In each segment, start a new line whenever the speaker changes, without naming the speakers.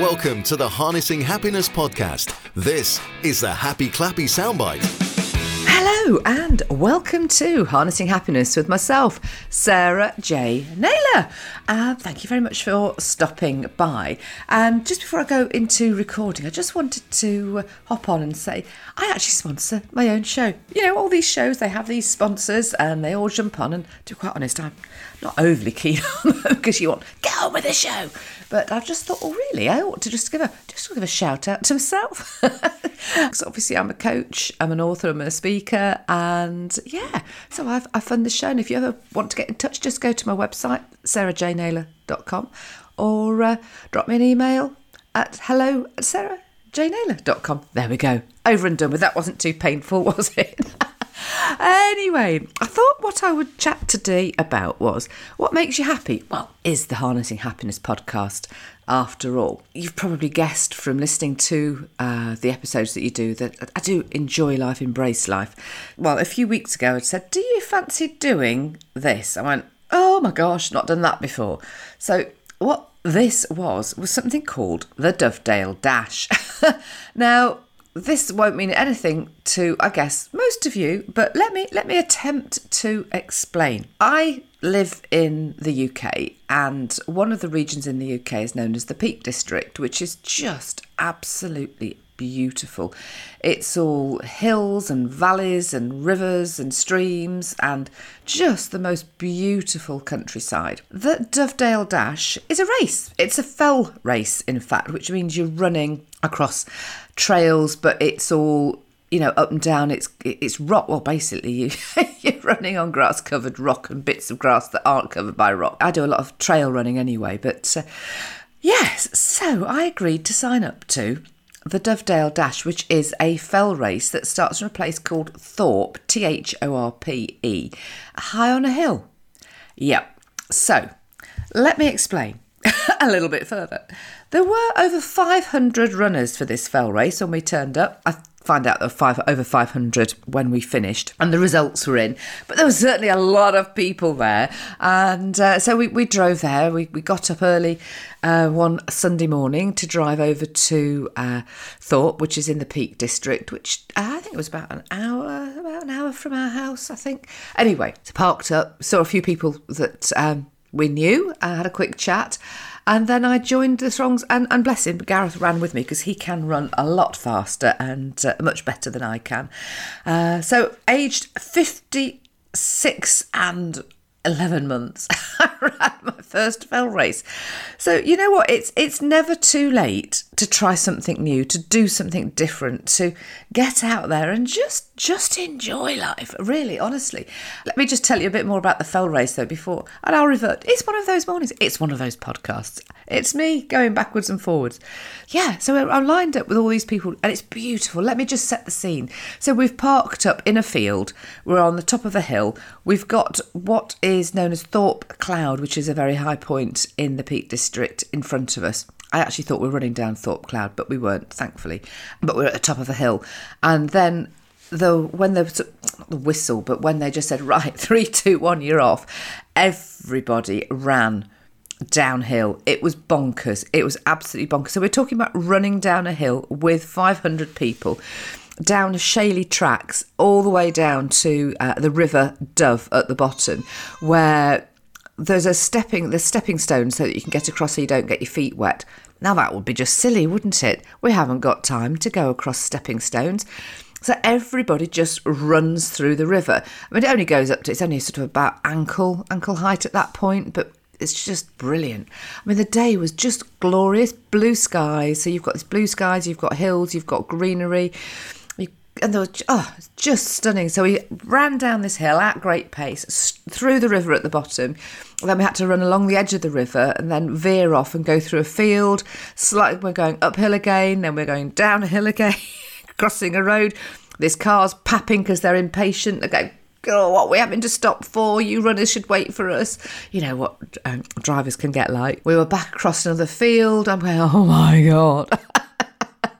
Welcome to the Harnessing Happiness podcast. This is the Happy Clappy Soundbite.
Hello and welcome to Harnessing Happiness with myself, Sarah J. Naylor. Uh, thank you very much for stopping by. And just before I go into recording, I just wanted to hop on and say I actually sponsor my own show. You know, all these shows, they have these sponsors and they all jump on. And to be quite honest, I'm not overly keen on them because you want, get on with the show. But I've just thought, well, really, I ought to just give a just give a shout out to myself. Because obviously, I'm a coach, I'm an author, I'm a speaker, and yeah, so I've I fund the show. And if you ever want to get in touch, just go to my website sarahjnaylor.com or uh, drop me an email at hello at sarahjnaylor.com. There we go, over and done with. That wasn't too painful, was it? Anyway, I thought what I would chat today about was what makes you happy. Well, is the Harnessing Happiness podcast after all. You've probably guessed from listening to uh, the episodes that you do that I do enjoy life, embrace life. Well, a few weeks ago, I said, Do you fancy doing this? I went, Oh my gosh, not done that before. So, what this was, was something called the Dovedale Dash. now, this won't mean anything to I guess most of you, but let me let me attempt to explain. I live in the UK and one of the regions in the UK is known as the Peak District, which is just absolutely beautiful. It's all hills and valleys and rivers and streams and just the most beautiful countryside. The Dovedale Dash is a race. It's a fell race, in fact, which means you're running across trails, but it's all you know up and down. It's it's rock. Well, basically, you you're running on grass covered rock and bits of grass that aren't covered by rock. I do a lot of trail running anyway, but uh, yes. So I agreed to sign up to the Dovedale Dash, which is a fell race that starts from a place called Thorpe, T H O R P E, high on a hill. Yep. So let me explain a little bit further. There were over 500 runners for this fell race when we turned up. I find out there were five, over 500 when we finished, and the results were in. But there was certainly a lot of people there. And uh, so we, we drove there. We, we got up early uh, one Sunday morning to drive over to uh, Thorpe, which is in the Peak District, which uh, I think it was about an hour, about an hour from our house, I think. Anyway, so parked up, saw a few people that um, we knew, I had a quick chat. And then I joined the throngs, and, and bless him, Gareth ran with me because he can run a lot faster and uh, much better than I can. Uh, so, aged 56 and 11 months I ran my first fell race. So you know what it's it's never too late to try something new, to do something different, to get out there and just just enjoy life. Really, honestly. Let me just tell you a bit more about the fell race though before and I'll revert. It's one of those mornings. It's one of those podcasts. It's me going backwards and forwards. Yeah, so I'm lined up with all these people and it's beautiful. Let me just set the scene. So we've parked up in a field. We're on the top of a hill. We've got what is known as Thorpe Cloud, which is a very high point in the Peak District in front of us. I actually thought we were running down Thorpe Cloud, but we weren't, thankfully. But we're at the top of a hill. And then the when the, the whistle, but when they just said, right, three, two, one, you're off, everybody ran downhill. It was bonkers. It was absolutely bonkers. So we're talking about running down a hill with 500 people down shaly tracks all the way down to uh, the river Dove at the bottom, where there's a stepping there's stepping stones so that you can get across so you don't get your feet wet. Now that would be just silly, wouldn't it? We haven't got time to go across stepping stones. So everybody just runs through the river. I mean, it only goes up to it's only sort of about ankle ankle height at that point, but it's just brilliant. I mean, the day was just glorious, blue skies. So you've got these blue skies, you've got hills, you've got greenery, and they were oh, just stunning. So we ran down this hill at great pace through the river at the bottom. Then we had to run along the edge of the river and then veer off and go through a field. Slightly, we're going uphill again, then we're going downhill again, crossing a road. This car's papping because they're impatient. They go oh, what we having to stop for? You runners should wait for us. You know what um, drivers can get like. We were back across another field. I'm going, oh my God.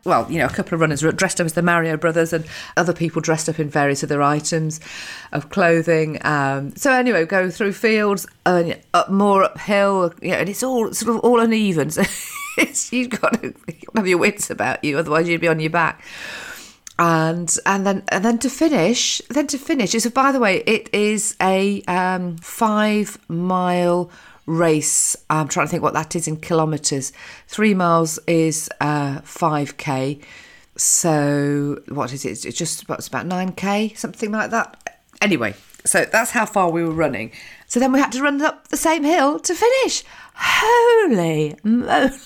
Well, you know, a couple of runners dressed up as the Mario brothers and other people dressed up in various other items of clothing. Um, so anyway, go through fields and up more uphill, you know, and it's all sort of all uneven. So you've got to have your wits about you, otherwise you'd be on your back. And and then and then to finish, then to finish. So by the way, it is a um, five mile race. I'm trying to think what that is in kilometres. Three miles is uh, 5k. So what is it? It's just about, it's about 9k, something like that. Anyway, so that's how far we were running. So then we had to run up the same hill to finish. Holy moly.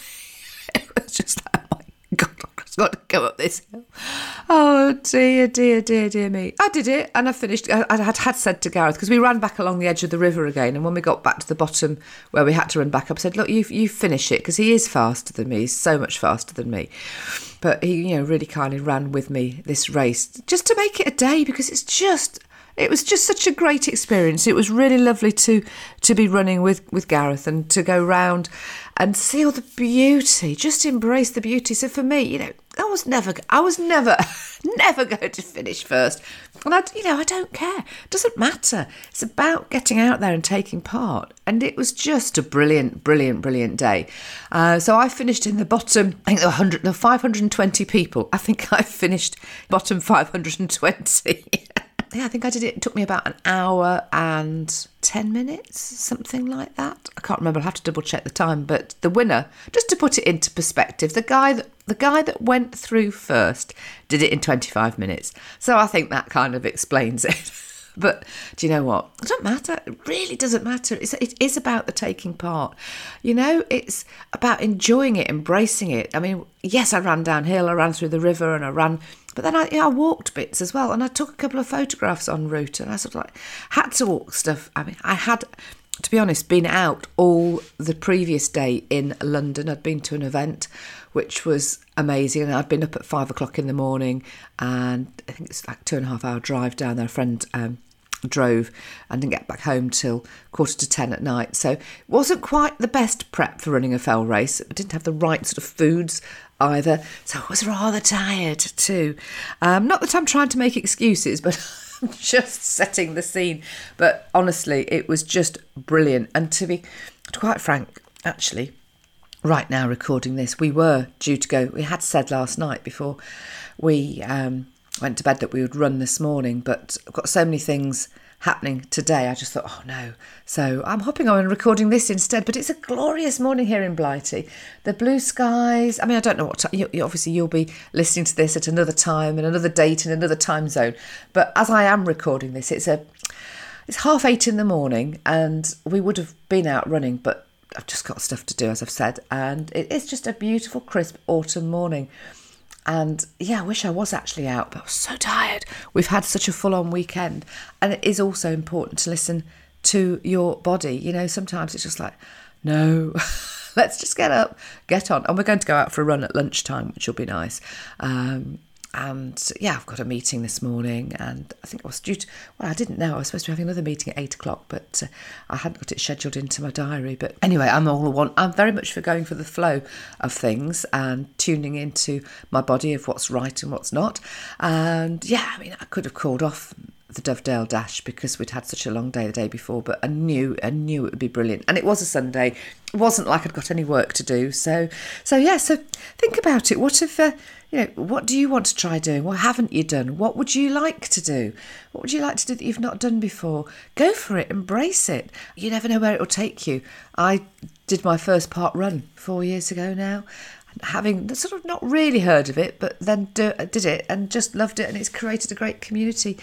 It was just like, oh my God, I've got to go up this hill. Oh dear, dear, dear, dear me. I did it and I finished. I, I had, had said to Gareth, because we ran back along the edge of the river again. And when we got back to the bottom where we had to run back up, I said, look, you, you finish it because he is faster than me. He's so much faster than me. But he, you know, really kindly ran with me this race just to make it a day because it's just it was just such a great experience. It was really lovely to to be running with with Gareth and to go round and see all the beauty, just embrace the beauty. So for me, you know, I was never, I was never, never going to finish first, and I, you know, I don't care. It doesn't matter. It's about getting out there and taking part. And it was just a brilliant, brilliant, brilliant day. Uh, so I finished in the bottom. I think there were 100, there were 520 people. I think I finished bottom 520. yeah, I think I did it. It took me about an hour and 10 minutes, something like that. I can't remember. I'll have to double check the time. But the winner, just to put it into perspective, the guy that the guy that went through first did it in 25 minutes. So I think that kind of explains it. But do you know what? It doesn't matter. It really doesn't matter. It's, it is about the taking part. You know, it's about enjoying it, embracing it. I mean, yes, I ran downhill, I ran through the river, and I ran but then I, I walked bits as well, and I took a couple of photographs en route, and I sort of like had to walk stuff. I mean, I had, to be honest, been out all the previous day in London. I'd been to an event, which was amazing, and I'd been up at five o'clock in the morning, and I think it's like two and a half hour drive down there. A friend um, drove and didn't get back home till quarter to 10 at night. So it wasn't quite the best prep for running a fell race. I didn't have the right sort of foods either. So I was rather tired too. Um, not that I'm trying to make excuses, but I'm just setting the scene. But honestly, it was just brilliant. And to be quite frank, actually, right now recording this, we were due to go. We had said last night before we um, went to bed that we would run this morning, but I've got so many things happening today. I just thought, oh no. So I'm hopping on and recording this instead. But it's a glorious morning here in Blighty. The blue skies. I mean, I don't know what time. You, obviously, you'll be listening to this at another time and another date in another time zone. But as I am recording this, it's a it's half eight in the morning, and we would have been out running, but I've just got stuff to do, as I've said, and it is just a beautiful, crisp autumn morning. And yeah, I wish I was actually out, but I was so tired. We've had such a full on weekend. And it is also important to listen to your body. You know, sometimes it's just like, no, let's just get up, get on. And we're going to go out for a run at lunchtime, which will be nice. Um, and yeah, I've got a meeting this morning, and I think I was due to. Well, I didn't know I was supposed to be having another meeting at eight o'clock, but uh, I hadn't got it scheduled into my diary. But anyway, I'm all one. I'm very much for going for the flow of things and tuning into my body of what's right and what's not. And yeah, I mean, I could have called off the Dovedale Dash because we'd had such a long day the day before, but I knew I knew it would be brilliant. And it was a Sunday. It wasn't like I'd got any work to do. So so yeah, so think about it. What if uh, you know, what do you want to try doing? What haven't you done? What would you like to do? What would you like to do that you've not done before? Go for it, embrace it. You never know where it will take you. I did my first parkrun four years ago now, having sort of not really heard of it, but then do, did it and just loved it, and it's created a great community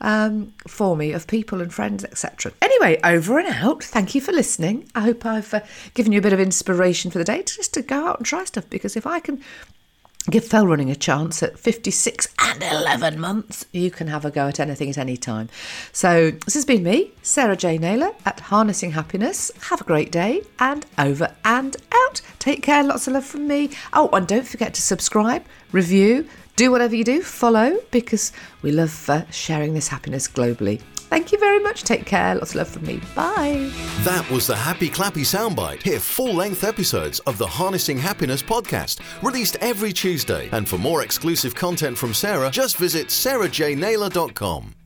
um, for me of people and friends, etc. Anyway, over and out. Thank you for listening. I hope I've uh, given you a bit of inspiration for the day just to go out and try stuff because if I can give fell running a chance at 56 and 11 months. You can have a go at anything at any time. So, this has been me, Sarah J. Naylor at Harnessing Happiness. Have a great day and over and out. Take care, lots of love from me. Oh, and don't forget to subscribe, review, do whatever you do, follow, because we love uh, sharing this happiness globally. Thank you very much. Take care. Lots of love from me. Bye.
That was the Happy Clappy Soundbite. Hear full length episodes of the Harnessing Happiness podcast, released every Tuesday. And for more exclusive content from Sarah, just visit sarahjnaylor.com.